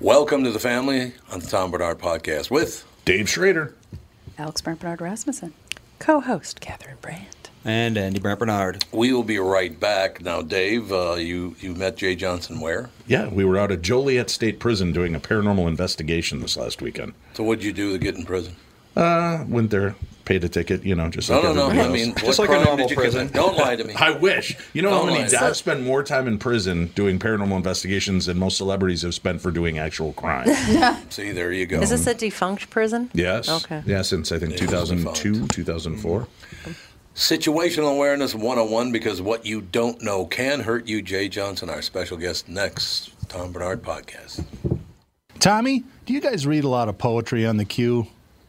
Welcome to the family on the Tom Barnard Podcast with Dave Schrader. Alex Brant Barnard Rasmussen. Co host Catherine Brandt. And Andy Brant Barnard. We will be right back. Now, Dave, uh, you, you met Jay Johnson where? Yeah, we were out at Joliet State Prison doing a paranormal investigation this last weekend. So, what'd you do to get in prison? Uh, went there, paid a ticket, you know, just No, like no, no. everybody I mean, Just like a normal did prison. Don't lie to me. I wish. You know how Oh, many? my. I've spent more time in prison doing paranormal investigations than most celebrities have spent for doing actual crime. See, there you go. Is this a defunct prison? yes. Okay. Yeah, since I think It was 2002, defunct. 2004. Situational Awareness 101 because what you don't know can hurt you. Jay Johnson, our special guest next, Tom Barnard Podcast. Tommy, do you guys read a lot of poetry on the queue?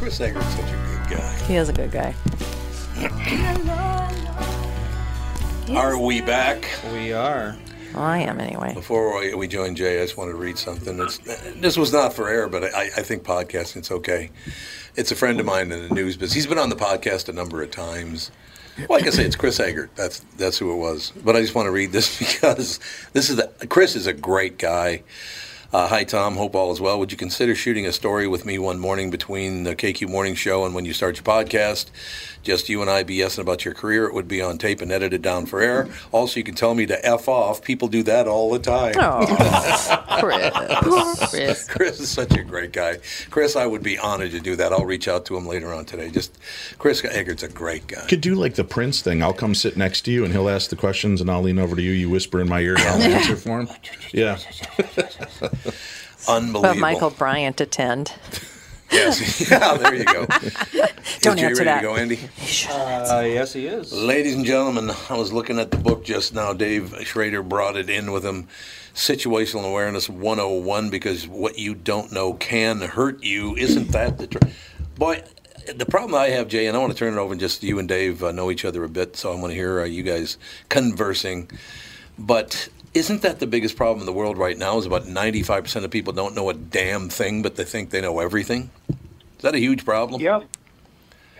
Chris Eggert's such a good guy. He is a good guy. Are we back? We are. Well, I am anyway. Before we, we join Jay, I just wanted to read something. It's, this was not for air, but I, I think podcasting it's okay. It's a friend of mine in the news business. He's been on the podcast a number of times. Well, like I say, it's Chris Eggert. That's that's who it was. But I just want to read this because this is the, Chris is a great guy. Uh, hi, Tom. Hope all is well. Would you consider shooting a story with me one morning between the KQ Morning Show and when you start your podcast? Just you and I BSing about your career. It would be on tape and edited down for air. Also, you can tell me to F off. People do that all the time. Oh, Chris. Chris. Chris is such a great guy. Chris, I would be honored to do that. I'll reach out to him later on today. Just Chris Eggert's a great guy. Could do like the Prince thing. I'll come sit next to you and he'll ask the questions and I'll lean over to you. You whisper in my ear and I'll answer for him. Yeah. Unbelievable. But Michael Bryant attend. Yes. yeah, there you go. Don't Is Jay answer ready that. to go, Andy? Uh, yes, he is. Ladies and gentlemen, I was looking at the book just now. Dave Schrader brought it in with him. Situational Awareness 101 because what you don't know can hurt you. Isn't that the truth? Boy, the problem I have, Jay, and I want to turn it over and just you and Dave uh, know each other a bit, so I want to hear uh, you guys conversing. But isn't that the biggest problem in the world right now? Is about 95% of people don't know a damn thing, but they think they know everything? Is that a huge problem? Yep.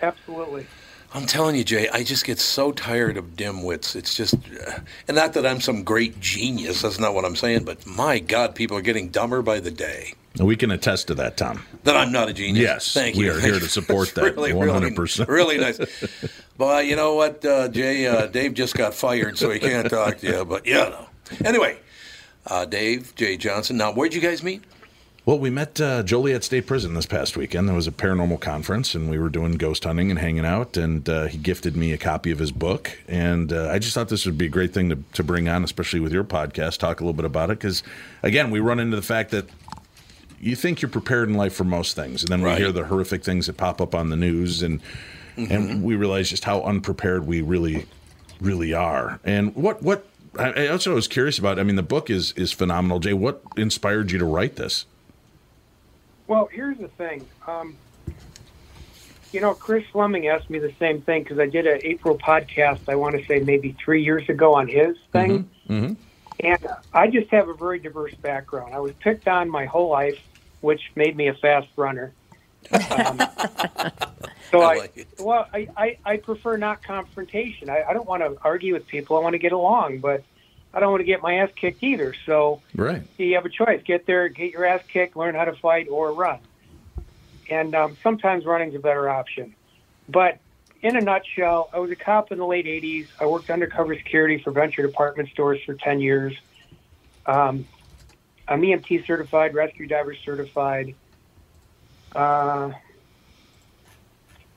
Absolutely. I'm telling you, Jay, I just get so tired of dimwits. It's just, uh, and not that I'm some great genius. That's not what I'm saying. But my God, people are getting dumber by the day. We can attest to that, Tom. That I'm not a genius. Yes, thank you. we you. are here to support that Really, 100%. Really, really nice. But you know what, uh, Jay? Uh, Dave just got fired, so he can't talk to you. But yeah, no. Anyway, uh, Dave, Jay Johnson. Now, where'd you guys meet? Well, we met uh, Joliet State Prison this past weekend. There was a paranormal conference, and we were doing ghost hunting and hanging out. And uh, he gifted me a copy of his book. And uh, I just thought this would be a great thing to, to bring on, especially with your podcast. Talk a little bit about it. Because, again, we run into the fact that you think you're prepared in life for most things. And then we hear the horrific things that pop up on the news. And, Mm-hmm. and we realize just how unprepared we really, really are. And what, what, I I also was curious about. I mean, the book is is phenomenal. Jay, what inspired you to write this? Well, here's the thing. Um, you know, Chris Fleming asked me the same thing because I did an April podcast, I want to say maybe three years ago on his thing. Mm-hmm. And I just have a very diverse background. I was picked on my whole life, which made me a fast runner. Um, so I I, like well, I, I, I prefer not confrontation. I, I don't want to argue with people. I want to get along, but I don't want to get my ass kicked either. So Right. you have a choice: get there, get your ass kicked, learn how to fight, or run. And um, sometimes running's a better option. But in a nutshell, I was a cop in the late '80s. I worked undercover security for Venture department stores for 10 years. Um, I'm EMT certified, rescue diver certified. Uh,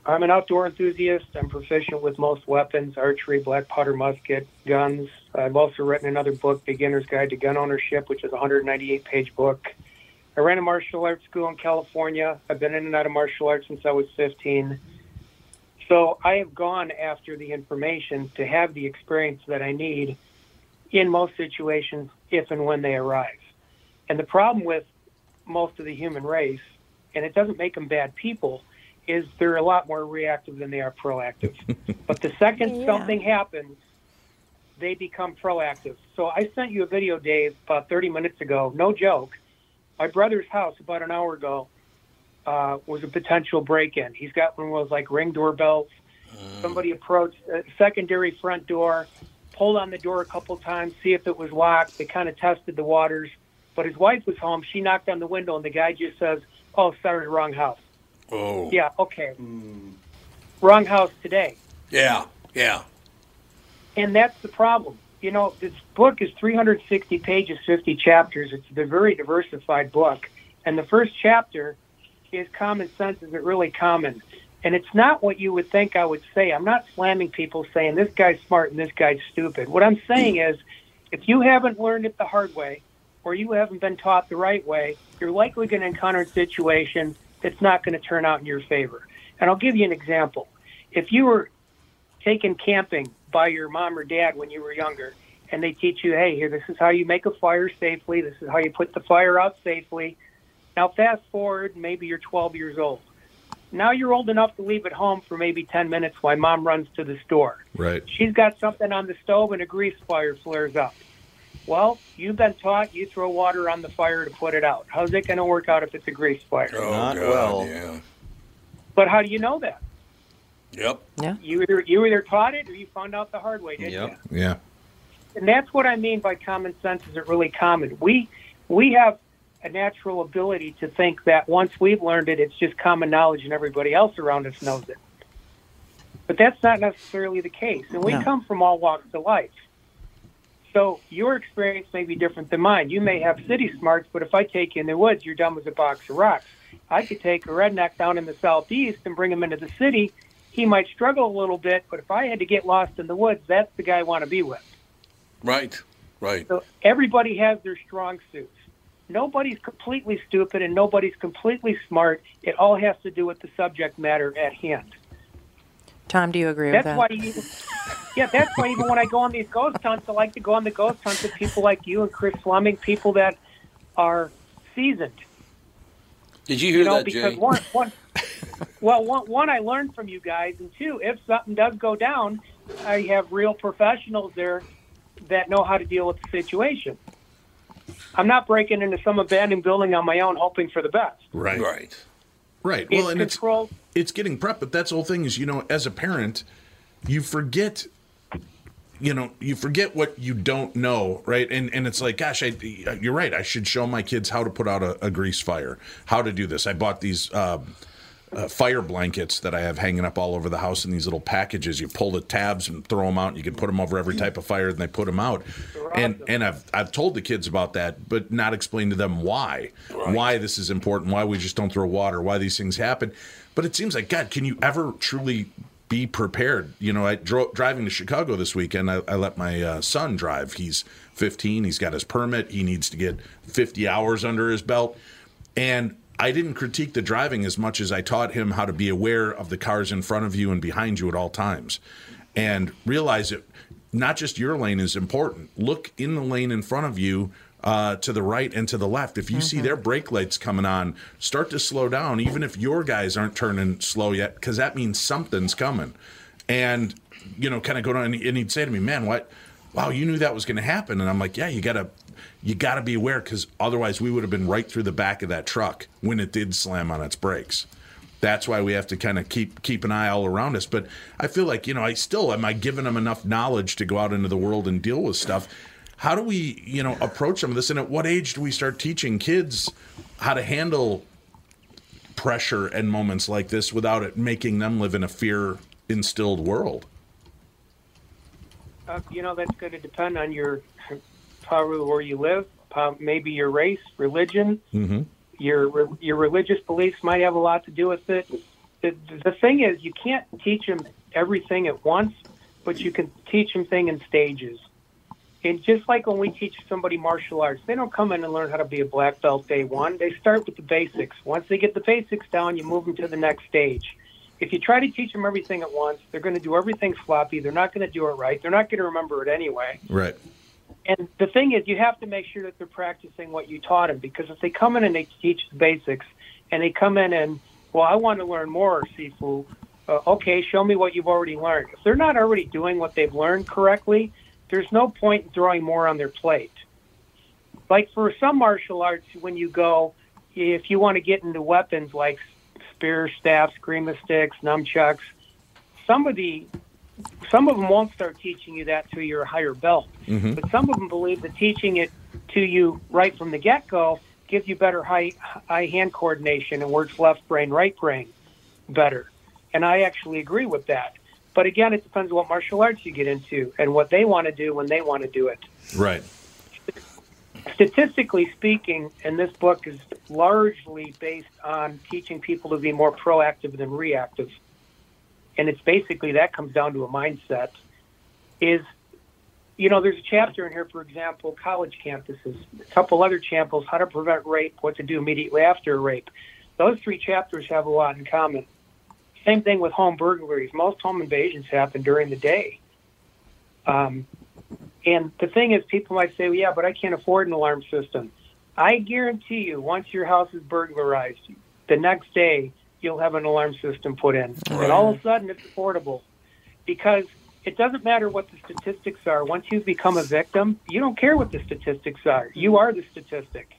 I'm an outdoor enthusiast. I'm proficient with most weapons, archery, black powder musket, guns. I've also written another book, Beginner's Guide to Gun Ownership, which is a 198 page book. I ran a martial arts school in California. I've been in and out of martial arts since I was 15. So I have gone after the information to have the experience that I need in most situations if and when they arise. And the problem with most of the human race, and it doesn't make them bad people, is they're a lot more reactive than they are proactive. but the second Yeah. something happens, they become proactive. So I sent you a video, Dave, about 30 minutes ago. No joke. My brother's house about an hour ago uh, was a potential break-in. He's got one of those like ring doorbells. Somebody approached a secondary front door, pulled on the door a couple times, see if it was locked. They kind of tested the waters. But his wife was home. She knocked on the window, and the guy just says, "Oh, sorry, wrong house." Oh, Yeah, okay. Hmm. Wrong house today. yeah, yeah. And that's the problem. You know, this book is 360 pages, 50 chapters. It's a very diversified book. And the first chapter is common sense is it really common? And it's not what you would think I would say. I'm not slamming people saying this guy's smart and this guy's stupid. What I'm saying is if you haven't learned it the hard way or you haven't been taught the right way, you're likely going to encounter a situation that's not going to turn out in your favor. And I'll give you an example. If you were taken camping by your mom or dad when you were younger, and they teach you, hey, here, this is how you make a fire safely. This is how you put the fire out safely. Now, fast forward, maybe you're 12 years old. Now you're old enough to leave at home for maybe 10 minutes while mom runs to the store. Right. She's got something on the stove and a grease fire flares up. Well, you've been taught you throw water on the fire to put it out. How's it going to work out if it's a grease fire? Oh, Not God, well. yeah. But how do you know that? Yep. Yeah. You either you either taught it or you found out the hard way, didn't Yep. you? Yeah. and that's what I mean by common sense isn't really common. We we have a natural ability to think that once we've learned it, it's just common knowledge and everybody else around us knows it. But that's not necessarily the case, and we No. come from all walks of life. So your experience may be different than mine. You may have city smarts, but if I take you in the woods, you're dumb as a box of rocks. I could take a redneck down in the southeast and bring him into the city. He might struggle a little bit, but if I had to get lost in the woods, that's the guy I want to be with. Right. Right. So everybody has their strong suits. Nobody's completely stupid and nobody's completely smart. It all has to do with the subject matter at hand. Tom, do you agree with That's that? why even, yeah, that's why even when I go on these ghost hunts, I like to go on the ghost hunts with people like you and Chris Fleming, people that are seasoned. Did you hear You know, that, because Jay? one, one, well, one, one, I learned from you guys, and two, if something does go down, I have real professionals there that know how to deal with the situation. I'm not breaking into some abandoned building on my own, hoping for the best. Right. Right. Right. It's Well, and it's controlled. it's getting prepped. But that's the whole thing is, you know, as a parent, you forget you know you forget what you don't know right and and it's like gosh I, you're right i should show my kids how to put out a, a grease fire how to do this i bought these um, uh, fire blankets that I have hanging up all over the house in these little packages. You pull the tabs and throw them out. And you can put them over every type of fire, and they put them out. And and I've I've told the kids about that, but not explained to them why why this is important, why we just don't throw water, why these things happen. But it seems like God, can you ever truly be prepared? You know, I drove driving to Chicago this weekend. I, I let my uh, son drive. He's 15. He's got his permit. He needs to get 50 hours under his belt, and I didn't critique the driving as much as I taught him how to be aware of the cars in front of you and behind you at all times and realize that not just your lane is important. Look in the lane in front of you uh, to the right and to the left. If you see their brake lights coming on, start to slow down, even if your guys aren't turning slow yet, because that means something's coming. And, you know, kind of go down, and he'd say to me, man, what? Wow, you knew that was going to happen. And I'm like, yeah, you got to you got to be aware because otherwise we would have been right through the back of that truck when it did slam on its brakes. That's why we have to kind of keep keep an eye all around us. But I feel like you know, I still am I giving them enough knowledge to go out into the world and deal with stuff. How do we you know approach some of this? And at what age do we start teaching kids how to handle pressure and moments like this without it making them live in a fear instilled world? Uh, you know, that's going to depend on your probably where you live, uh, maybe your race, religion, Mm-hmm. your your religious beliefs might have a lot to do with it. The, the thing is, you can't teach them everything at once, but you can teach them things in stages. And just like when we teach somebody martial arts, they don't come in and learn how to be a black belt day one. They start with the basics. Once they get the basics down, you move them to the next stage. If you try to teach them everything at once, they're going to do everything sloppy. They're not going to do it right. They're not going to remember it anyway. Right. And the thing is, you have to make sure that they're practicing what you taught them because if they come in and they teach the basics and they come in and, well, I want to learn more, Sifu, uh, okay, show me what you've already learned. If they're not already doing what they've learned correctly, there's no point in throwing more on their plate. Like for some martial arts, when you go, if you want to get into weapons like spear, staffs, grima sticks, nunchucks, some of the some of them won't start teaching you that till you're higher belt. Mm-hmm. But some of them believe that teaching it to you right from the get go gives you better high, eye hand coordination and works left brain, right brain better. And I actually agree with that. But again, it depends on what martial arts you get into and what they want to do when they want to do it. Right. Statistically speaking, and this book is largely based on teaching people to be more proactive than reactive. And it's basically that comes down to a mindset. Is you know, there's a chapter in here, for example, college campuses, a couple other chapters, how to prevent rape, what to do immediately after a rape. Those three chapters have a lot in common. Same thing with home burglaries. Most home invasions happen during the day. Um, and the thing is, people might say, well, yeah, but I can't afford an alarm system. I guarantee you, once your house is burglarized, the next day you'll have an alarm system put in. And all of a sudden it's affordable. Because it doesn't matter what the statistics are. Once you become a victim, you don't care what the statistics are. You are the statistic.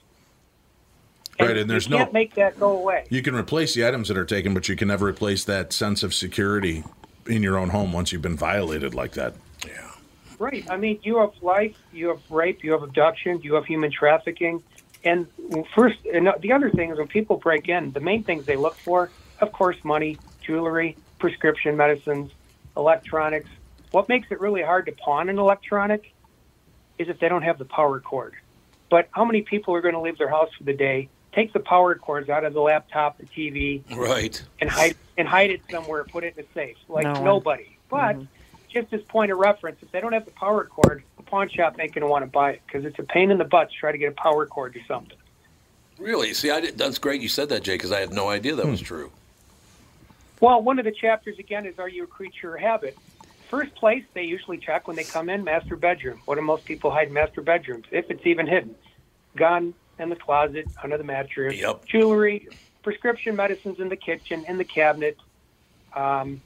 Right, and there's you can't no- make that go away. You can replace the items that are taken, but you can never replace that sense of security in your own home once you've been violated like that. Yeah. Right. I mean, you have life, you have rape, you have abduction, you have human trafficking. And first, and the other thing is when people break in, the main things they look for, of course, money, jewelry, prescription medicines, electronics. What makes it really hard to pawn an electronic is if they don't have the power cord. But how many people are going to leave their house for the day, take the power cords out of the laptop, the TV, Right. and hide and hide it somewhere, put it in a safe. Like No nobody. But just as point of reference, if they don't have the power cord, the pawn shop ain't going to want to buy it because it's a pain in the butt to try to get a power cord to something. Really? See, I did, that's great you said that, Jay, because I had no idea that Hmm. was true. Well, one of the chapters again is Are you a creature of habit? First place they usually check when they come in master bedroom. What do most people hide in master bedrooms? If it's even hidden, gun in the closet, under the mattress, Yep. jewelry, prescription medicines in the kitchen, in the cabinet. Um,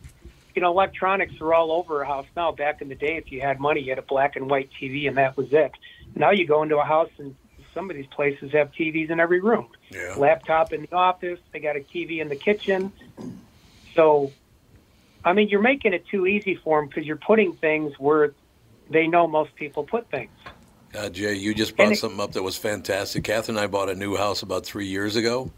you know, electronics are all over a house now. Back in the day, if you had money, you had a black and white TV, and that was it. Now you go into a house, and some of these places have TVs in every room Yeah. laptop in the office. They got a TV in the kitchen. So, I mean, you're making it too easy for them because you're putting things where they know most people put things. Uh, Jay, you just brought something up that was fantastic. Catherine and I bought a new house about three years ago.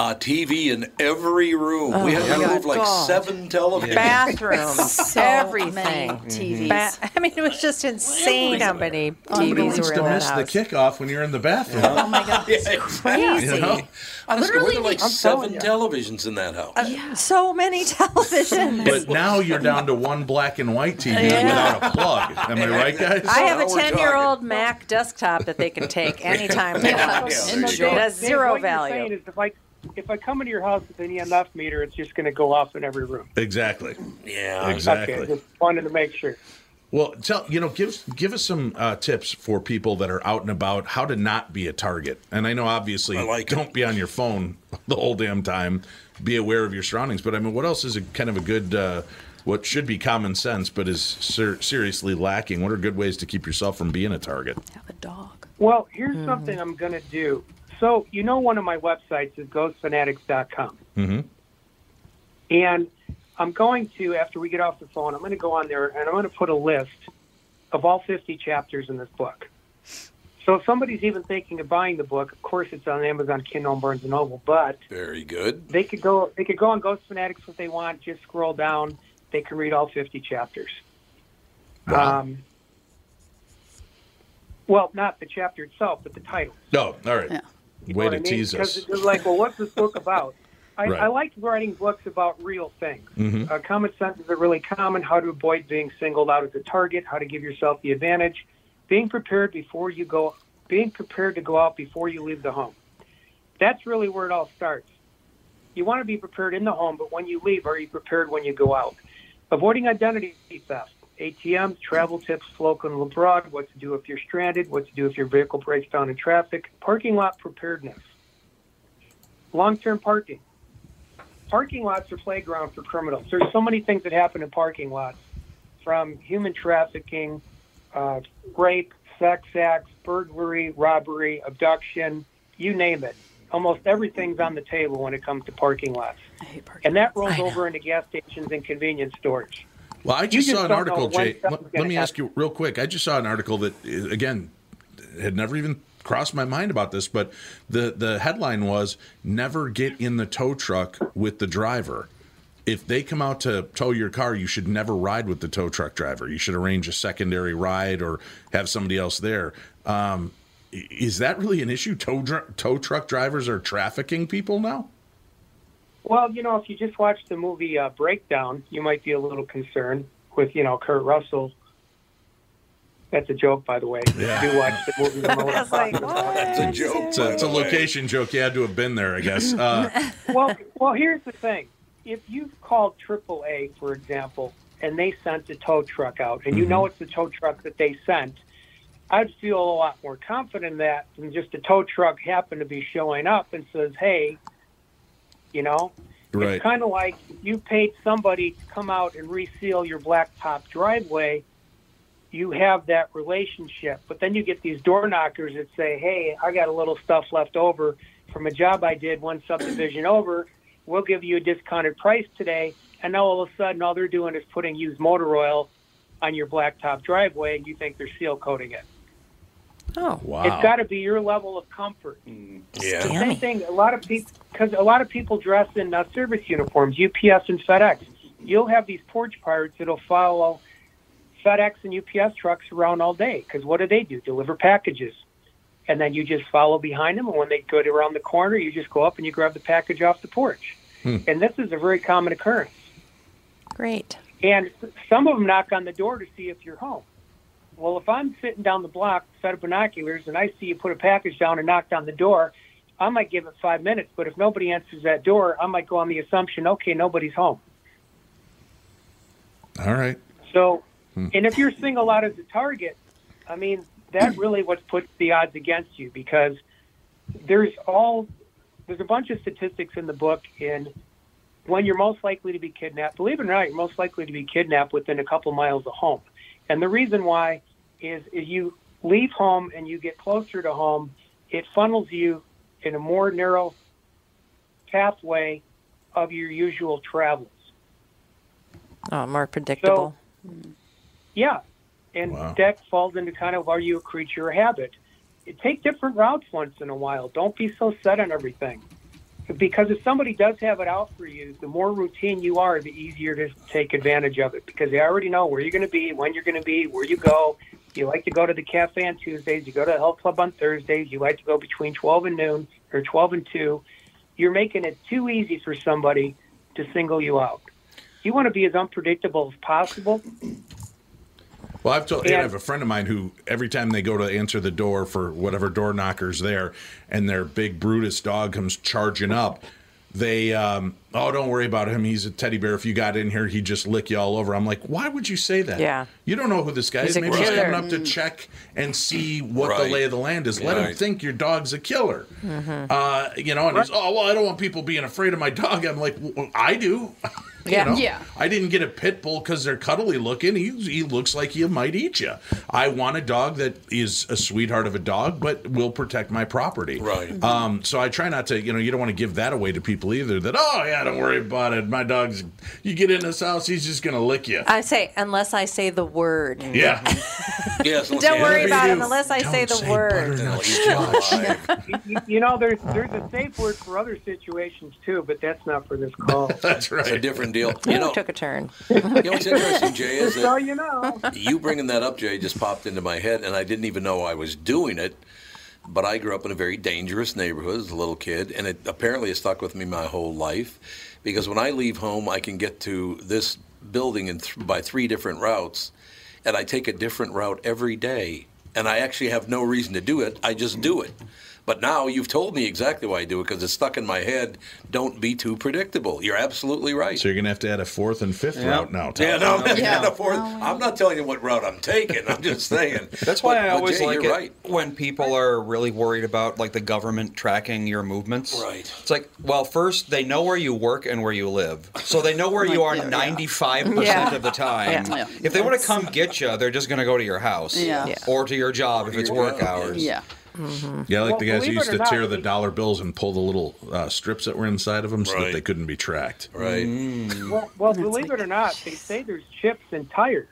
A TV in every room. we had to Oh move like God. seven televisions. Bathroom, So everything. TVs. Ba- I mean, it was just insane how many Nobody TVs wants were to in that miss the kickoff when you're in the bathroom. Oh my God. It's Crazy. You know? Honestly, Literally, there were like I'm seven televisions in that house. Uh, So many televisions. But now you're down to one black and white TV without a plug. Am I right, guys? I have a Now we're 10 year old Mac desktop that they can take anytime they Yeah. want. In the there you It go. door. has Dave, zero what you're saying value. Is if I come into your house with an EMF meter, it's just going to go off in every room. Exactly. Yeah. Exactly. Okay, just wanted to make sure. Well, tell you know, give give us some uh, tips for people that are out and about how to not be a target. And I know obviously I like don't be on your phone the whole damn time. Be aware of your surroundings. But I mean, what else is a kind of a good uh, what should be common sense but is ser- seriously lacking? What are good ways to keep yourself from being a target? Have a dog. Well, here's something I'm going to do. So, you know, one of my websites is ghostfanatics.com. Mhm. And I'm going to, after we get off the phone, I'm going to go on there and I'm going to put a list of all 50 chapters in this book. So if somebody's even thinking of buying the book, of course it's on Amazon, Kindle, and Barnes and Noble, but Very good. they could go they could go on Ghost Fanatics if they want, just scroll down, they can read all 50 chapters. Um, well, not the chapter itself, but the title. No, all right. Yeah. You Way to I mean? tease Because us. it's like, well, what's this book about? I, Right. I like writing books about real things. Mhm. Uh, common sense is really common. How to avoid being singled out as a target. How to give yourself the advantage. Being prepared before you go. Being prepared to go out before you leave the home. That's really where it all starts. You want to be prepared in the home, but when you leave, are you prepared when you go out? Avoiding identity theft. ATMs, travel tips, local and abroad, what to do if you're stranded, what to do if your vehicle breaks down in traffic, parking lot preparedness. Long-term parking. Parking lots are playground for criminals. There's so many things that happen in parking lots, from human trafficking, uh, rape, sex acts, burglary, robbery, abduction, you name it. Almost everything's on the table when it comes to parking lots. I hate parking. And that rolls over into gas stations and convenience stores. Well, I just, just saw an article, Jay. Let, is let gonna me ask you real quick. I just saw an article that, again, had never even crossed my mind about this, but the the headline was "Never get in the tow truck with the driver." If they come out to tow your car, you should never ride with the tow truck driver. You should arrange a secondary ride or have somebody else there. Um, is that really an issue? Tow tow truck drivers are trafficking people now. Well, you know, if you just watch the movie uh, Breakdown, you might be a little concerned with, you know, Kurt Russell. That's a joke, by the way. Yeah. You do watch the movie. You know what I I'm was like, talking about. what? That's a joke. It's a, it's a by the way. location joke. You had to have been there, I guess. Uh, well, well, here's the thing. If you've called AAA, for example, and they sent a tow truck out, and you know it's the tow truck that they sent, I'd feel a lot more confident in that than just a tow truck happened to be showing up and says, "Hey, you know." right. It's kind of like you paid somebody to come out and reseal your blacktop driveway. You have that relationship, but then you get these door knockers that say, "Hey, I got a little stuff left over from a job I did one subdivision over. We'll give you a discounted price today." And now all of a sudden, all they're doing is putting used motor oil on your blacktop driveway, and you think they're seal coating it. Oh, Wow. It's got to be your level of comfort. Yeah. Same thing. A lot of people, because a lot of people dress in uh, service uniforms, UPS and FedEx. You'll have these porch pirates that'll follow FedEx and UPS trucks around all day. Because what do they do? Deliver packages, and then you just follow behind them. And when they go around the corner, you just go up and you grab the package off the porch. And this is a very common occurrence. great. And some of them knock on the door to see if you're home. Well, if I'm sitting down the block, set of binoculars, and I see you put a package down and knock on the door, I might give it five minutes. But if nobody answers that door, I might go on the assumption, okay, nobody's home. All right. So, hmm. and if you're single out as a target, I mean, that really what puts the odds against you because there's all there's a bunch of statistics in the book in when you're most likely to be kidnapped. Believe it or not, you're most likely to be kidnapped within a couple miles of home. And the reason why is is you leave home and you get closer to home, it funnels you in a more narrow pathway of your usual travels. Oh, more predictable. Yeah, and Wow. that falls into kind of are you a creature of habit? Take different routes once in a while. Don't be so set on everything. Because if somebody does have it out for you, the more routine you are, the easier to take advantage of it. Because they already know where you're going to be, when you're going to be, where you go. You like to go to the cafe on Tuesdays. You go to the health club on Thursdays. You like to go between 12 and noon or 12 and 2. You're making it too easy for somebody to single you out. You want to be as unpredictable as possible. Well, I've told. You, I have a friend of mine who every time they go to answer the door for whatever door knocker's there, and their big Brutus dog comes charging up, they um, oh don't worry about him. He's a teddy bear. If you got in here, he'd just lick you all over. I'm like, why would you say that? Yeah. You don't know who this guy He's is. a Maybe he's coming up to check and see what Right. the lay of the land is. Let him think your dog's a killer. Uh, you know, and he's oh well, I don't want people being afraid of my dog. I'm like, well, I do. You Yeah. know? Yeah. I didn't get a pit bull because they're cuddly looking. He, he looks like he might eat you. I want a dog that is a sweetheart of a dog, but will protect my property. Right. Um, so I try not to, you know, you don't want to give that away to people either. That oh yeah, don't worry about it. My dog's. You get in this house, he's just gonna lick you. I say, unless I say the word. yeah. Yes, Don't see. worry about do. him unless I say Don't the say word. They'll butternut eat you you, you know, there's there's a safe word for other situations too, but that's not for this call. That's right. It's a different deal. You You know, took a turn. you know what's interesting, Jay, is Just so that you know. you bringing that up, Jay, just popped into my head, and I didn't even know I was doing it. But I grew up in a very dangerous neighborhood as a little kid, and it apparently has stuck with me my whole life. Because when I leave home, I can get to this building in th- by three different routes, and I take a different route every day. And I actually have no reason to do it. I just do it. But now you've told me exactly why I do it because it's stuck in my head. Don't be too predictable. You're absolutely right. So you're gonna have to add a fourth and fifth Yeah. route now. Tom. Yeah, no, I'm, Yeah. not for- I'm not telling you what route I'm taking. I'm just saying. That's why But- I but always Jay, like it right. when people are really worried about like the government tracking your movements. Right. It's like, well, first they know where you work and where you live, so they know where you are yeah, yeah. ninety-five percent of the time. Yeah. Yeah. If they want to come get you, they're just going to go to your house Yeah. Yeah. or to your job if it's work job, hours. Yeah. Yeah, like Well, the guys who used to not, tear the dollar bills and pull the little uh, strips that were inside of them so that they couldn't be tracked. Right. Well, well believe it or not, they say there's chips in tires.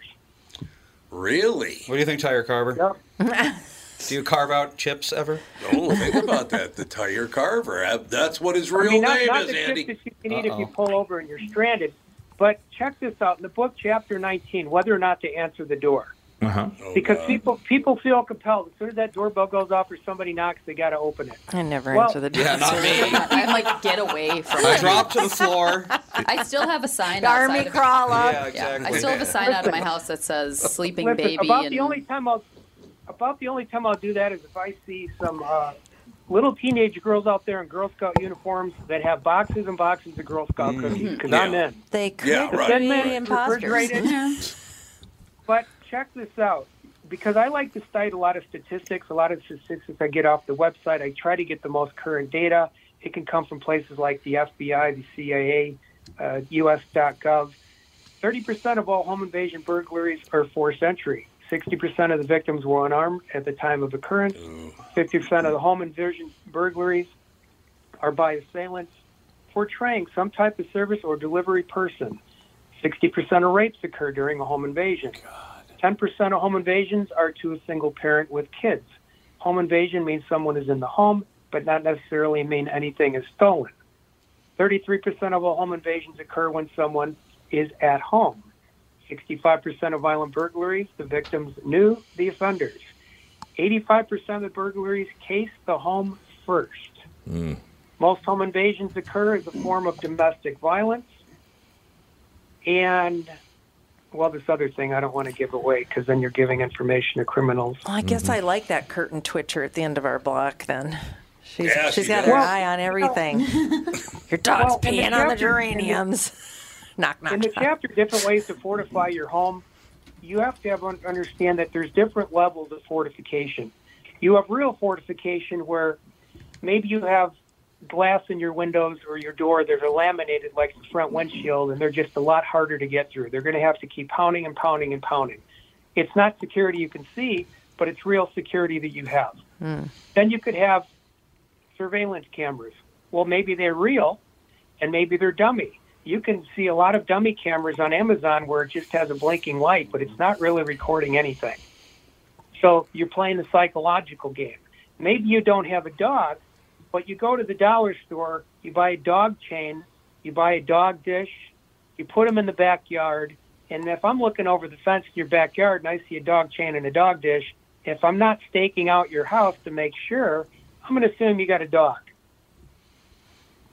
Really? What do you think, Tire Carver? Yep. Do you carve out chips ever? Oh, think about that. The tire carver. That's what his real I mean, not, name not is, the Andy. chips that you can eat if you pull over and you're stranded. But check this out in the book, chapter 19, whether or not to answer the door. Uh huh. Oh, Because God. people people feel compelled. As soon as that doorbell goes off or somebody knocks, they got to open it. I never Well- answer the door. Yeah, not me. I'm like, get away from I it. drop to the floor. I still have a sign Army outside of crawl up. Yeah, Yeah. I still have a sign out of my house that says "sleeping Listen, baby." about and the only time I'll about the only time I'll do that is if I see some uh, little teenage girls out there in Girl Scout uniforms that have boxes and boxes of Girl Scout cookies because I'm Yeah. in. They could Yeah, right, be right. imposters. Refrigerated. Check this out. Because I like to cite a lot of statistics, a lot of statistics I get off the website. I try to get the most current data. It can come from places like the FBI, the CIA, uh, US.gov. 30% of all home invasion burglaries are forced entry. 60% of the victims were unarmed at the time of occurrence. 50% of the home invasion burglaries are by assailants portraying some type of service or delivery person. 60% of rapes occur during a home invasion. 10% of home invasions are to a single parent with kids. Home invasion means someone is in the home, but not necessarily mean anything is stolen. 33% of all home invasions occur when someone is at home. 65% of violent burglaries, the victims knew the offenders. 85% of the burglaries case the home first. Hmm. Most home invasions occur as a form of domestic violence. And, well, this other thing I don't want to give away because then you're giving information to criminals. Well, I guess mm-hmm. I like that curtain twitcher at the end of our block then. She's, Yeah, she's she got does. her eye on everything. Your dog's Well, in the peeing on the chapter- the- geraniums. knock, knock, In the chapter, different ways to fortify your home, you have to have understand that there's different levels of fortification. You have real fortification where maybe you have glass in your windows or your door that are laminated like the front windshield, and they're just a lot harder to get through. They're going to have to keep pounding and pounding and pounding. It's not security you can see, but it's real security that you have. Hmm. Then you could have surveillance cameras. Well, maybe they're real, and maybe they're dummy. You can see a lot of dummy cameras on Amazon where it just has a blinking light, but it's not really recording anything. So you're playing the psychological game. Maybe you don't have a dog, but you go to the dollar store, you buy a dog chain, you buy a dog dish, you put them in the backyard, and if I'm looking over the fence in your backyard and I see a dog chain and a dog dish, if I'm not staking out your house to make sure, I'm going to assume you got a dog.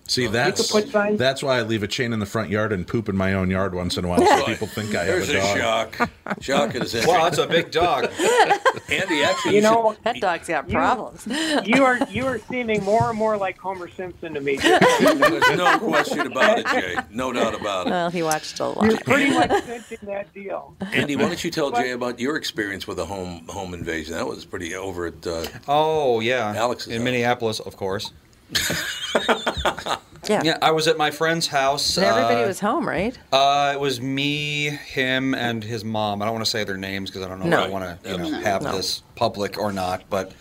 See, that's put that's why I leave a chain in the front yard and poop in my own yard once in a while, so people think I have There's a a dog. shock. Shock is in. Wow, that's a big dog. Andy, actually, You know, That dog's got You- problems. you are you are seeming more and more like Homer Simpson to me. there's no question about it, Jay. No doubt about it. Well, he watched a You're lot. pretty much cinching that deal. Andy, why don't you tell Jay about your experience with a home home invasion? That was pretty over at. Uh, Oh yeah, Alex's in house. Minneapolis, of course. Yeah. Yeah, I was at my friend's house. And everybody uh, was home, right? Uh, it was me, him, and his mom. I don't want to say their names because I don't know No. if I want to you know, have No. this public or not. But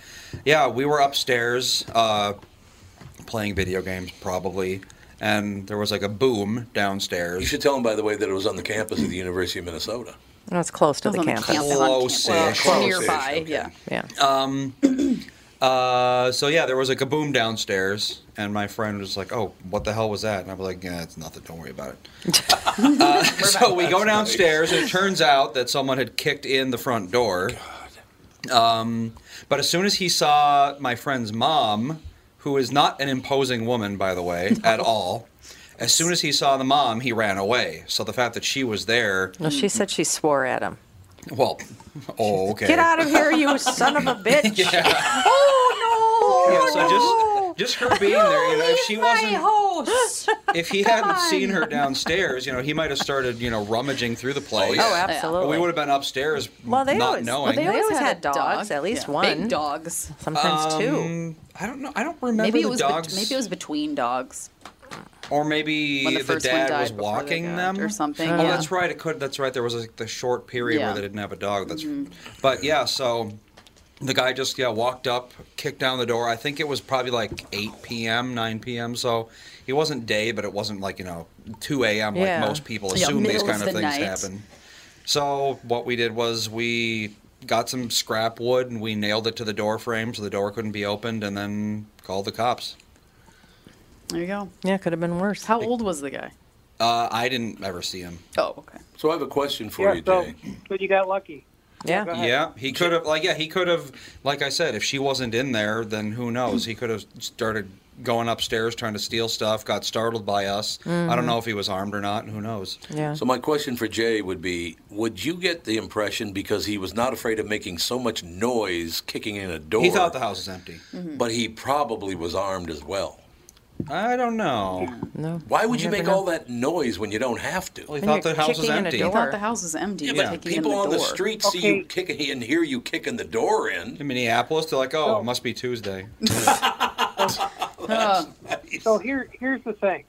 yeah, we were upstairs uh, playing video games probably, and there was like a boom downstairs. you should tell him, by the way, that it was on the campus of the University of Minnesota. Well, it's close to It was the on the campus. campus. Close-ish. Well, Close-ish, nearby, okay. yeah. Yeah. Um, uh, so yeah, there was like a boom downstairs, and my friend was like, "Oh, what the hell was that?" And I was like, "Yeah, it's nothing. Don't worry about it." uh, so we go downstairs, and it turns out that someone had kicked in the front door. Um, but as soon as he saw my friend's mom, who is not an imposing woman, by the way, at all. As soon as he saw the mom, he ran away. So the fact that she was there, Well, she said she swore at him. Well, oh, okay. Get out of here, you son of a bitch! Oh no! Yeah, so just just her being there, you know, if she wasn't, host. if he hadn't seen her downstairs, you know, he might have started, you know, rummaging through the place. Oh, But absolutely. we would have been upstairs, Well, they not always- knowing. well, they always had dogs, at least Yeah, one. Big dogs. Sometimes two. Um, I don't know. I don't remember Maybe it was bet- dogs. maybe it was between dogs. Or maybe When the the, dad was before walking them or something, Oh, yeah. that's right. It could. That's right. There was like the short period Yeah. where they didn't have a dog. That's. Mm-hmm. But yeah, so the guy just yeah walked up, kicked down the door. I think it was probably like 8 p.m., 9 p.m. So it wasn't day, but it wasn't like you know 2 a.m. Yeah. like most people Yeah, assume these kind of of the things night. happen. So what we did was we got some scrap wood and we nailed it to the door frame so the door couldn't be opened, and then called the cops. There you go. Yeah, could have been worse. How old was the guy? Uh, I didn't ever see him. Oh, okay. So I have a question for Yeah, you, so, Jay. so you got lucky. Yeah. go. Yeah, he could have. Like, yeah, he could have. Like I said, if she wasn't in there, then who knows? He could have started going upstairs trying to steal stuff. Got startled by us. I don't know if he was armed or not. Who knows? Yeah. So my question for Jay would be: Would you get the impression because he was not afraid of making so much noise kicking in a door? He thought the house was empty. but he probably was armed as well. I don't know. No. Why would you never make know. all that noise when you don't have to? Well, he thought the house was kicking in a empty. I door. thought the house was empty. Yeah, but but people the on the door. street see you kicking and hear you kicking the door in. In Minneapolis, they're like, "Oh, So- it must be Tuesday." Uh, So here, here's the thing.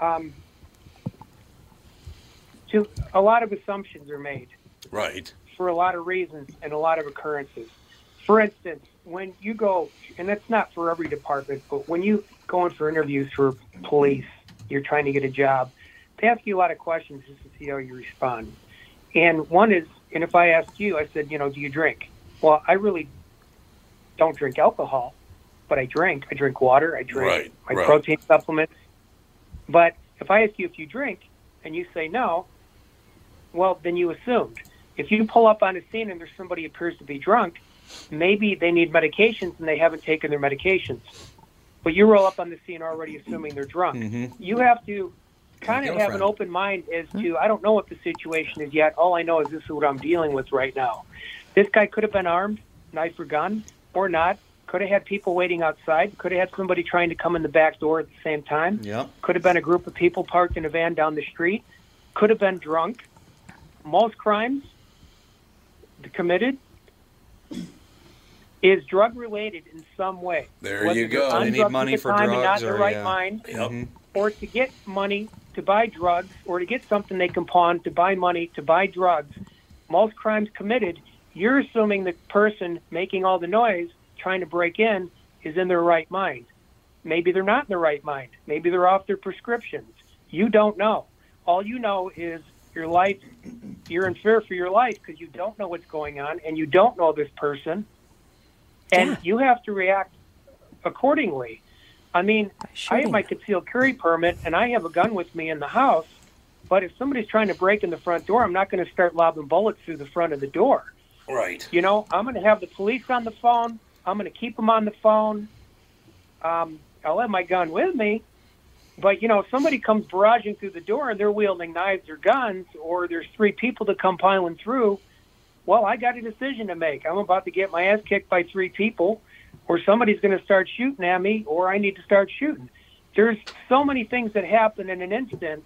Um, to, a lot of assumptions are made Right. for a lot of reasons and a lot of occurrences. For instance, when you go, and that's not for every department, but when you go in for interviews for police, you're trying to get a job, they ask you a lot of questions just to see how you respond. And one is, and if I asked you, I said, you know, do you drink? Well, I really don't drink alcohol, but I drink. I drink water. I drink Right, my right. protein supplements. But if I ask you if you drink and you say no, well, then you assumed. If you pull up on a scene and there's somebody appears to be drunk, maybe they need medications and they haven't taken their medications. But you roll up on the scene already assuming they're drunk. Mhm. You have to kind of have an open mind as to I don't know what the situation is yet. All I know is this is what I'm dealing with right now. This guy could have been armed, knife or gun, or not. Could have had people waiting outside. Could have had somebody trying to come in the back door at the same time. Yep. Could have been a group of people parked in a van down the street. Could have been drunk. Most crimes committed is drug related in some way. There Whether you go. on They need money at the for time and not drugs in the or, right yeah. mind, Yep. Mhm. or to get money to buy drugs, or to get something they can pawn to buy money to buy drugs. Most crimes committed, you're assuming the person making all the noise, trying to break in, is in their right mind. Maybe they're not in the right mind. Maybe they're off their prescriptions. You don't know. All you know is your life. You're in fear for your life because you don't know what's going on and you don't know this person, and Yeah. you have to react accordingly. I mean, I have my concealed carry permit and I have a gun with me in the house. But if somebody's trying to break in the front door, I'm not going to start lobbing bullets through the front of the door. Right. You know, I'm going to have the police on the phone. I'm going to keep them on the phone. Um, I'll have my gun with me. But, you know, if somebody comes barraging through the door and they're wielding knives or guns, or there's three people to come piling through, well, I got a decision to make. I'm about to get my ass kicked by three people, or somebody's going to start shooting at me, or I need to start shooting. There's so many things that happen in an instant,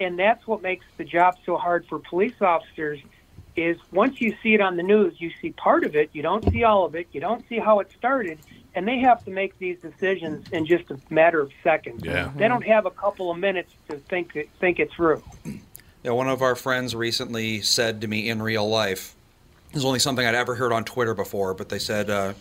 and that's what makes the job so hard for police officers is once you see it on the news, you see part of it, you don't see all of it, you don't see how it started, and they have to make these decisions in just a matter of seconds. Yeah. They don't have a couple of minutes to think it, think it through. Yeah, one of our friends recently said to me in real life, this is only something I'd ever heard on Twitter before, but they said, uh,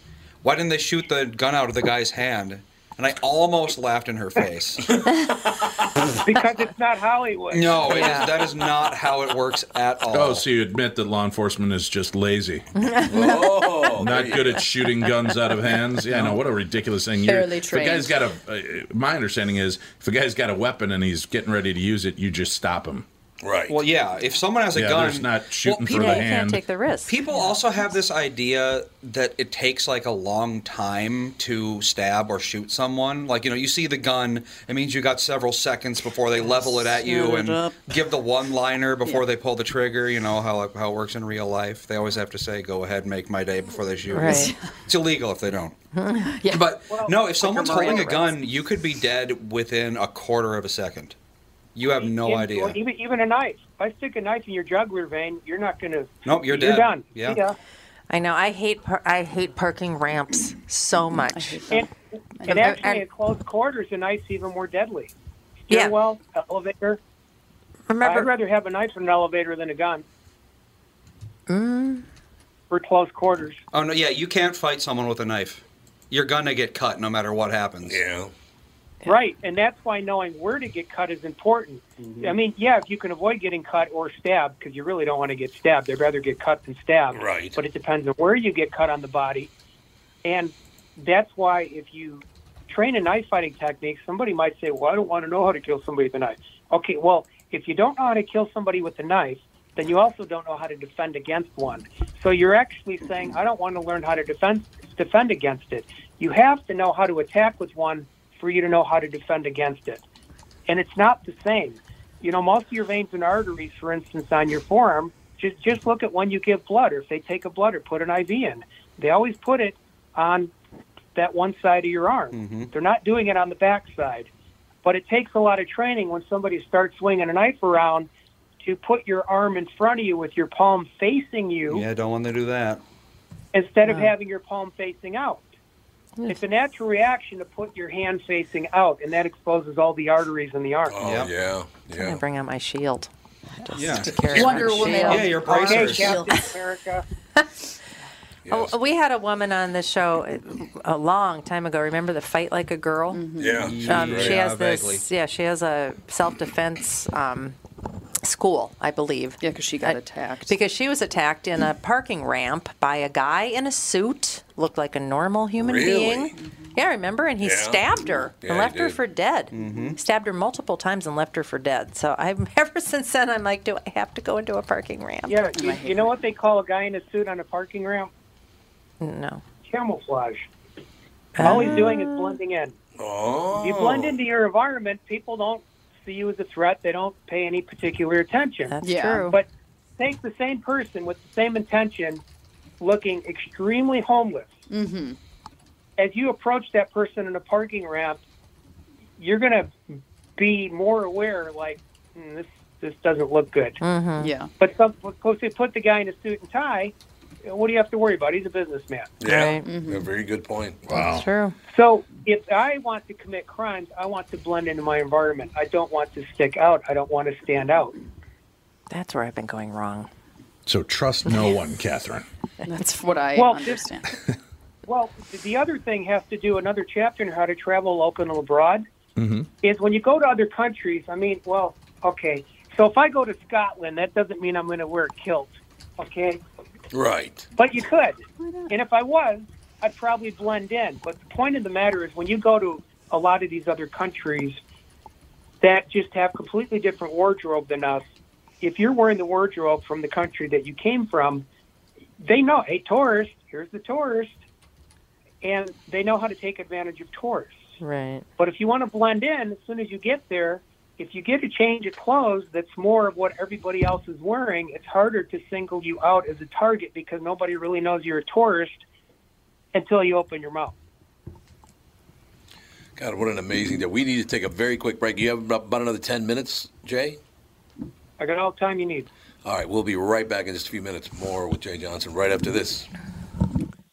Why didn't they shoot the gun out of the guy's hand? And I almost laughed in her face. because it's not Hollywood. No, it is, that is not how it works at all. Oh, so you admit that law enforcement is just lazy, Oh, not good at shooting guns out of hands? Yeah, no, what a ridiculous thing. You're- Barely if a guy's trained. got a, uh, my understanding is if a guy's got a weapon and he's getting ready to use it, you just stop him. Right. Well, yeah, if someone has a Yeah, gun, there's not shooting for people, the hand. can't take the risk. People also have this idea that it takes like a long time to stab or shoot someone. Like, you know, you see the gun, it means you got several seconds before they level it at you it and up. give the one liner before Yeah. they pull the trigger. You know how, how it works in real life. They always have to say, go ahead, make my day before they shoot. Right. It's illegal if they don't. Yeah. But Well, no, if someone's holding a gun, you could be dead within a quarter of a second. You have no Yeah, idea. Even even a knife. If I stick a knife in your jugular vein, you're not going to. Nope, you're done. You're dead. done. Yeah. See. I know. I hate par- I hate parking ramps so much. And, and And- actually, and- at close quarters, a knife's even more deadly. Yeah. Stairwell, elevator. Remember, I'd rather have a knife in an elevator than a gun. Mm. For close quarters. Oh no, yeah, you can't fight someone with a knife. You're gonna get cut no matter what happens. Yeah. Right, and that's why knowing where to get cut is important. Mm-hmm. I mean, yeah, if you can avoid getting cut or stabbed, because you really don't want to get stabbed, they'd rather get cut than stabbed. Right. But it depends on where you get cut on the body, and that's why if you train in knife fighting techniques, somebody might say, "Well, I don't want to know how to kill somebody with a knife." Okay, well, if you don't know how to kill somebody with a knife, then you also don't know how to defend against one. So you're actually saying, "I don't want to learn how to defend defend against it." You have to know how to attack with one for you to know how to defend against it. And it's not the same. You know, most of your veins and arteries, for instance, on your forearm, just just look at when you give blood or if they take a blood or put an IV in. They always put it on that one side of your arm. Mm-hmm. They're not doing it on the back side. But it takes a lot of training when somebody starts swinging a knife around to put your arm in front of you with your palm facing you Yeah, don't want to do that. instead of having your palm facing out. It's a natural reaction to put your hand facing out, and that exposes all the arteries in the arm. Oh Yep. yeah. I'm gonna Yeah. bring out my shield. Just Yeah. to carry Wonder Woman. shield. Yeah, your Okay, bracers. Captain America. Yes. Oh, we had a woman on this show a long time ago. Remember the fight like a girl? Yeah. Um, Yeah, she has vaguely. this. Yeah, she has a self-defense um, school, I believe. Yeah, because she got Uh, attacked. Because she was attacked in a parking ramp by a guy in a suit, looked like a normal human Really? being. Yeah, I remember? And he Yeah. stabbed her Yeah, and he left her for dead. Stabbed her multiple times and left her for dead. So I've ever since then I'm like, do I have to go into a parking ramp? Yeah, you, you know what they call a guy in a suit on a parking ramp? No. Camouflage. All he's doing Uh. is blending in. Oh. You blend into your environment, people don't see you as a threat. They don't pay any particular attention. That's Yeah. true. But take the same person with the same intention, looking extremely homeless. Mm-hmm. As you approach that person in a parking ramp, you're going to be more aware, like, "Hmm, this this doesn't look good. Mm-hmm. Yeah. But some, suppose they put the guy in a suit and tie, what do you have to worry about? He's a businessman. Yeah. Right. A very good point. That's true. So if I want to commit crimes, I want to blend into my environment. I don't want to stick out. I don't want to stand out. That's where I've been going wrong. So trust no one, Catherine. That's what I Well, understand. Well, the other thing has to do another chapter in how to travel local and abroad. Mm-hmm. Is when you go to other countries. I mean, well, okay. So if I go to Scotland, that doesn't mean I'm going to wear a kilt. Okay, Right. but you could. And if I was, I'd probably blend in. But the point of the matter is, when you go to a lot of these other countries that just have completely different wardrobe than us, if you're wearing the wardrobe from the country that you came from, they know, hey, tourist, here's the tourist. And they know how to take advantage of tourists. Right. But if you want to blend in, as soon as you get there, if you get a change of clothes that's more of what everybody else is wearing, it's harder to single you out as a target because nobody really knows you're a tourist until you open your mouth. God, what an amazing day. We need to take a very quick break. You have about another 10 minutes, Jay? I got all the time you need. All right, we'll be right back in just a few minutes more with Jay Johnson right after this.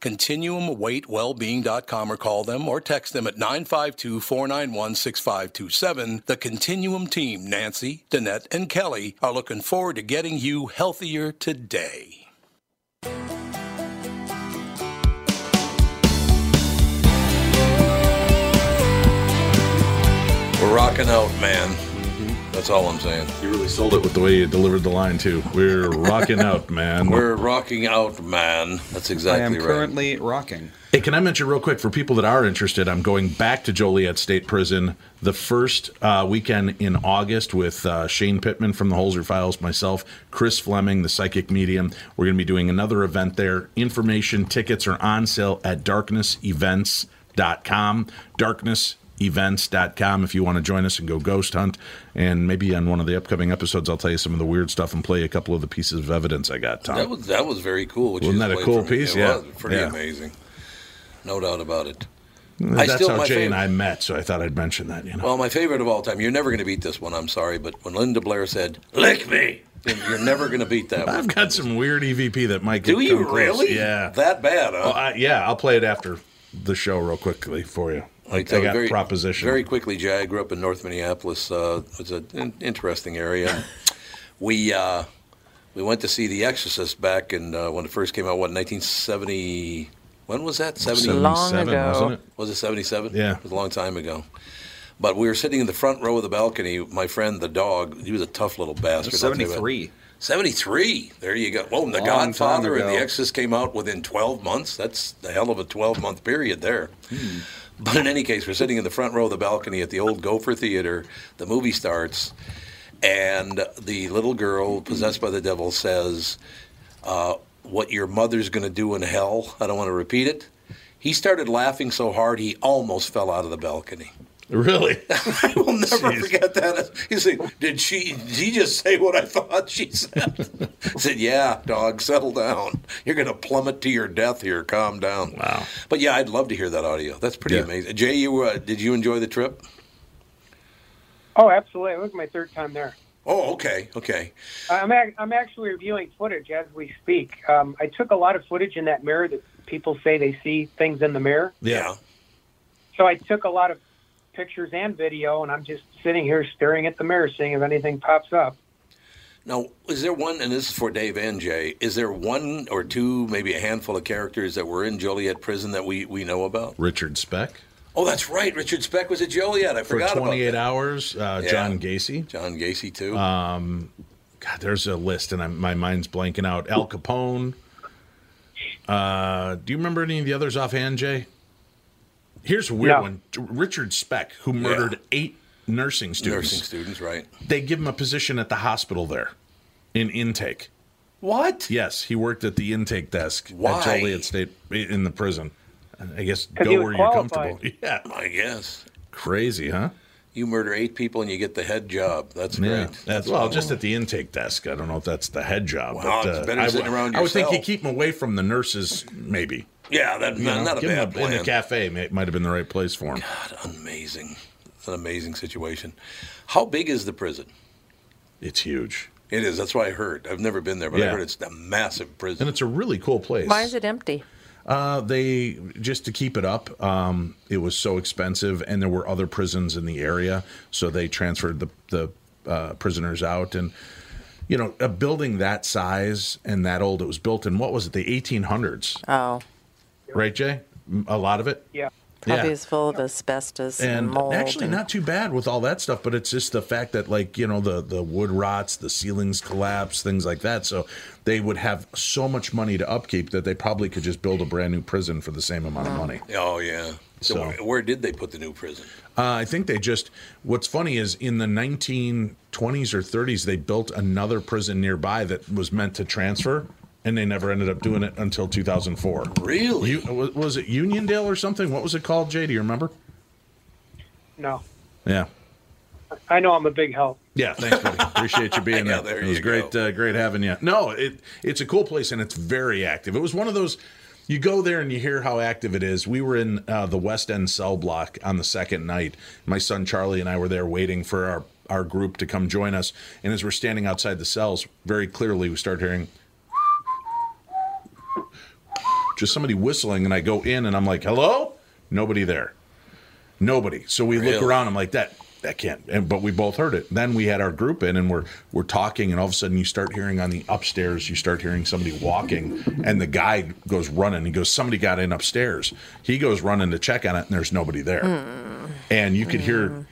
ContinuumWeightWellbeing.com or call them or text them at 952 491 6527. The Continuum team, Nancy, Danette, and Kelly, are looking forward to getting you healthier today. We're rocking out, man. That's all I'm saying. You really sold it with the way you delivered the line too. We're rocking out, man. We're rocking out, man. That's exactly right. I am right. currently rocking. Hey, can I mention real quick for people that are interested? I'm going back to Joliet State Prison the first uh, weekend in August with uh, Shane Pittman from the Holzer Files, myself, Chris Fleming, the psychic medium. We're going to be doing another event there. Information, tickets are on sale at darknessevents.com. Darknessevents.com if you want to join us and go ghost hunt. And maybe on one of the upcoming episodes, I'll tell you some of the weird stuff and play a couple of the pieces of evidence I got, Tom. That was that was very cool. Wasn't that a cool piece? It Yeah. was pretty Yeah. amazing. No doubt about it. That's how my Jay and I met, so I thought I'd mention that. You know. Well, my favorite of all time. You're never going to beat this one. I'm sorry, but when Linda Blair said "lick me," you're never going to beat that one. I've got some weird EVP that might Do you come close. really? Yeah. That bad, huh? Oh, I, yeah, I'll play it after the show real quickly for you. I, I tell you got very, proposition. Very quickly, Jay. I grew up in North Minneapolis. Uh, it's an in- interesting area. we uh, we went to see The Exorcist back in uh, when it first came out. What 1970? When was that? 70? Long 77, ago. wasn't it? Was it 77? Yeah. it was a long time ago. But we were sitting in the front row of the balcony. My friend, the dog, he was a tough little bastard. I'll tell you what. 73. 73. There you go. Well, The Long Godfather and The. Exorcist came out within 12 months. That's the hell of a 12 month period there. But in any case, we're sitting in the front row of the balcony at the old Gopher Theater. The movie starts, and the little girl possessed by the devil says, uh, What your mother's going to do in hell. I don't want to repeat it. He started laughing so hard he almost fell out of the balcony. Really? I will never forget that. He said, "Did she? Did he just say what I thought she said?" I said, "Yeah, dog, settle down. You're going to plummet to your death here. Calm down." Wow. But yeah, I'd love to hear that audio. That's pretty Yeah. amazing. Jay, you uh, did you enjoy the trip? Oh, absolutely. It was my third time there. Oh, okay, okay. I'm ac- I'm actually reviewing footage as we speak. Um, I took a lot of footage in that mirror that people say they see things in the mirror. Yeah. So I took a lot of pictures and video, and I'm just sitting here staring at the mirror, seeing if anything pops up. Now, is there one, and this is for Dave and Jay, is there one or two, maybe a handful of characters that were in Joliet prison that we, we know about? Richard Speck Oh, that's right. Richard Speck was at Joliet. I for forgot about 28 that. hours. Uh, Yeah. John Gacy. John Gacy, too. Um, God, there's a list, and I'm, my mind's blanking out. Al Capone. Uh, do you remember any of the others offhand, Jay? Here's a weird No. one. Richard Speck, who murdered eight nursing students. Nursing students, right. They give him a position at the hospital there in intake. What? Yes, he worked at the intake desk Why? at Joliet State in the prison. I guess go he was where you're comfortable. Yeah, I guess. crazy, huh? You murder eight people and you get the head job. That's Yeah, great. that's well, just at the intake desk. I don't know if that's the head job, Wow, but it's uh, better I, sitting would- around I would think you keep them away from the nurses, maybe. Yeah, that, You not, know, not a give 'em bad plan. in the cafe. May, might have been the right place for him. God, amazing. It's an amazing situation. How big is the prison? It's huge, It is. That's what I heard. I've never been there, but I heard it's a massive prison. and it's a really cool place. Why is it empty? Uh, they just to keep it up. Um, it was so expensive, and there were other prisons in the area, so they transferred the the uh, prisoners out. And you know, a building that size and that old, it was built in what was it, the 1800s, Oh, right, Jay? A lot of it. Yeah. probably Yeah. is full of asbestos and, and mold. actually and- not too bad with all that stuff but it's just the fact that like you know the the wood rots the ceilings collapse things like that so they would have so much money to upkeep that they probably could just build a brand new prison for the same amount of money oh, yeah. So, So- where, where did they put the new prison? uh, i think they just what's funny is in the 1920s or 30s they built another prison nearby that was meant to transfer and they never ended up doing it until 2004 Really? you, was- was it uniondale or something what was it called jay do you remember No, yeah I know I'm a big help. Yeah, thanks, buddy. Appreciate you being Yeah, there. there It was great, uh, great having you. No, it it's a cool place and it's very active. It was one of those. You go there and you hear how active it is. We were in uh, the West End cell block on the second night. My son Charlie and I were there waiting for our our group to come join us. And as we're standing outside the cells, very clearly we start hearing just somebody whistling, and I go in and I'm like, "Hello?" Nobody there. Nobody. So we look around. I'm like, "That that can't." And, but we both heard it. Then we had our group in, and we're we're talking, and all of a sudden you start hearing on the upstairs. You start hearing somebody walking, and the guy goes running. He goes, "Somebody got in upstairs." He goes running to check on it, and there's nobody there. Hmm. And you could hear hmm.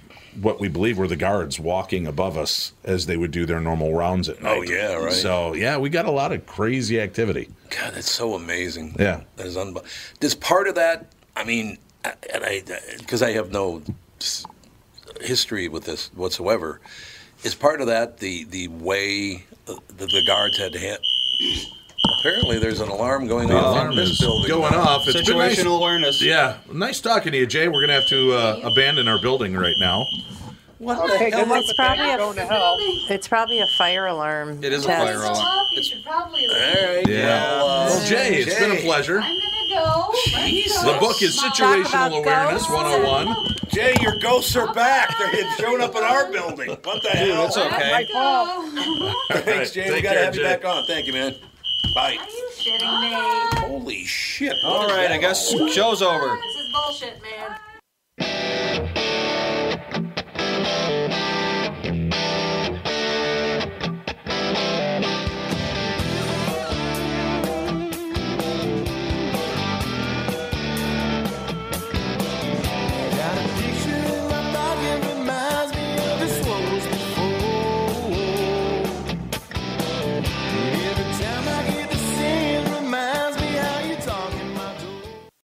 What we believe were the guards walking above us as they would do their normal rounds at oh, night. Oh, yeah, right. So yeah, we got a lot of crazy activity. God, that's so amazing. Yeah. That is unbelievable. Does part of that, I mean, and I, uh, because I have no history with this whatsoever, is part of that the, the way uh, the, the guards had to hit? Apparently, there's an alarm going The off alarm in this is building. going off. It's been nice- Situational awareness. Yeah, nice talking to you, Jay. We're gonna have to uh, abandon our building right now. What Okay, good luck It's with probably You're a- going to hell. It's probably a fire alarm. It is a test. fire alarm. You should probably All right. Yeah. Well, uh, Well, Jay, it's been a Jay. pleasure. I'm gonna go. Let's The go. book is Mom. Situational about Awareness ghosts 101. Jay, your ghosts are back. They're showing up in our building. What the hell? That's okay. My fault. Thanks, Jay. we Take got to care, have you Jay. back on. Thank you, man. Bye. Are you shitting me? Holy shit. All right, I guess show's over. This is bullshit, man.